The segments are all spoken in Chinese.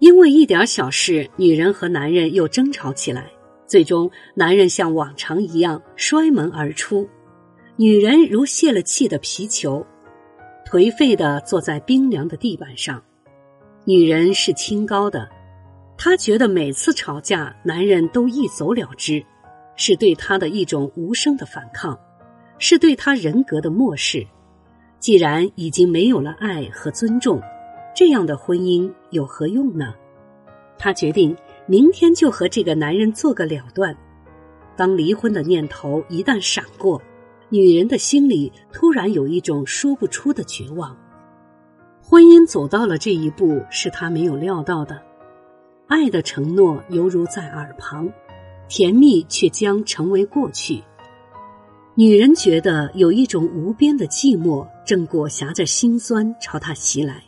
因为一点小事，女人和男人又争吵起来，最终男人像往常一样摔门而出，女人如泄了气的皮球，颓废的坐在冰凉的地板上。女人是清高的，她觉得每次吵架，男人都一走了之，是对她的一种无声的反抗，是对她人格的漠视。既然已经没有了爱和尊重，这样的婚姻有何用呢？她决定明天就和这个男人做个了断。当离婚的念头一旦闪过，女人的心里突然有一种说不出的绝望。婚姻走到了这一步，是她没有料到的。爱的承诺犹如在耳旁，甜蜜却将成为过去。女人觉得有一种无边的寂寞正裹挟着心酸朝她袭来，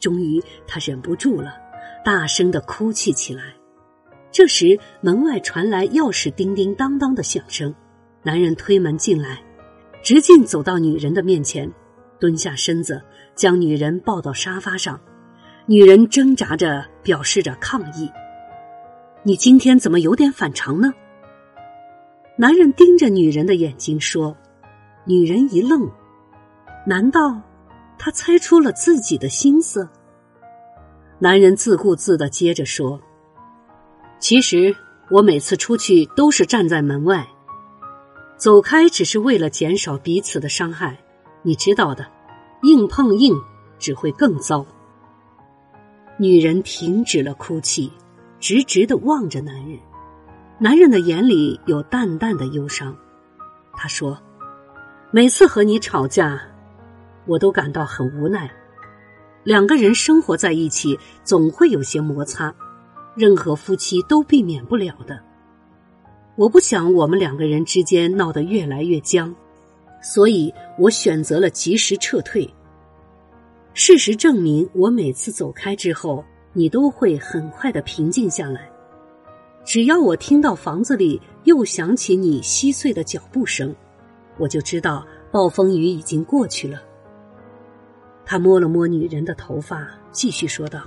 终于他忍不住了，大声的哭泣起来。这时门外传来钥匙叮叮当当的响声，男人推门进来，直径走到女人的面前，蹲下身子。将女人抱到沙发上，女人挣扎着表示着抗议：“你今天怎么有点反常呢？”男人盯着女人的眼睛说：“女人一愣，难道他猜出了自己的心思？”男人自顾自的接着说：“其实我每次出去都是站在门外，走开只是为了减少彼此的伤害，你知道的。”硬碰硬只会更糟。女人停止了哭泣，直直的望着男人。男人的眼里有淡淡的忧伤。他说：“每次和你吵架，我都感到很无奈。两个人生活在一起，总会有些摩擦，任何夫妻都避免不了的。我不想我们两个人之间闹得越来越僵。”所以我选择了及时撤退。事实证明，我每次走开之后，你都会很快的平静下来。只要我听到房子里又响起你稀碎的脚步声，我就知道暴风雨已经过去了。他摸了摸女人的头发，继续说道：“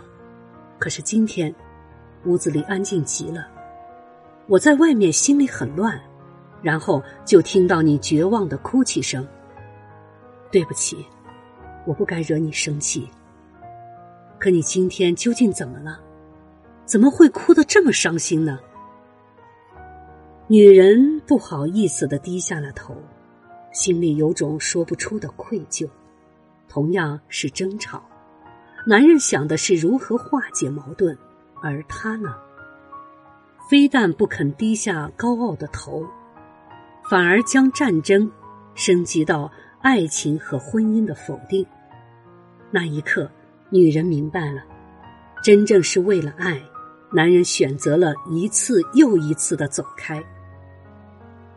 可是今天，屋子里安静极了，我在外面心里很乱。”然后就听到你绝望的哭泣声。对不起，我不该惹你生气。可你今天究竟怎么了？怎么会哭得这么伤心呢？女人不好意思的低下了头，心里有种说不出的愧疚。同样是争吵，男人想的是如何化解矛盾，而他呢，非但不肯低下高傲的头。反而将战争升级到爱情和婚姻的否定。那一刻，女人明白了，真正是为了爱，男人选择了一次又一次的走开。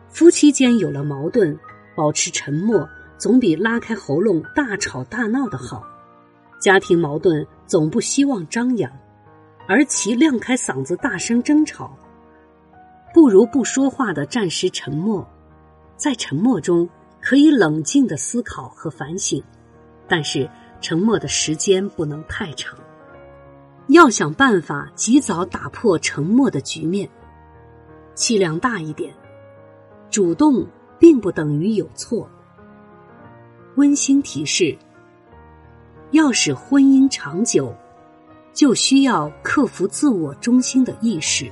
夫妻间有了矛盾，保持沉默总比拉开喉咙大吵大闹的好。家庭矛盾总不希望张扬，而其亮开嗓子大声争吵，不如不说话的暂时沉默。在沉默中，可以冷静的思考和反省，但是沉默的时间不能太长。要想办法及早打破沉默的局面，气量大一点。主动并不等于有错。温馨提示：要使婚姻长久，就需要克服自我中心的意识。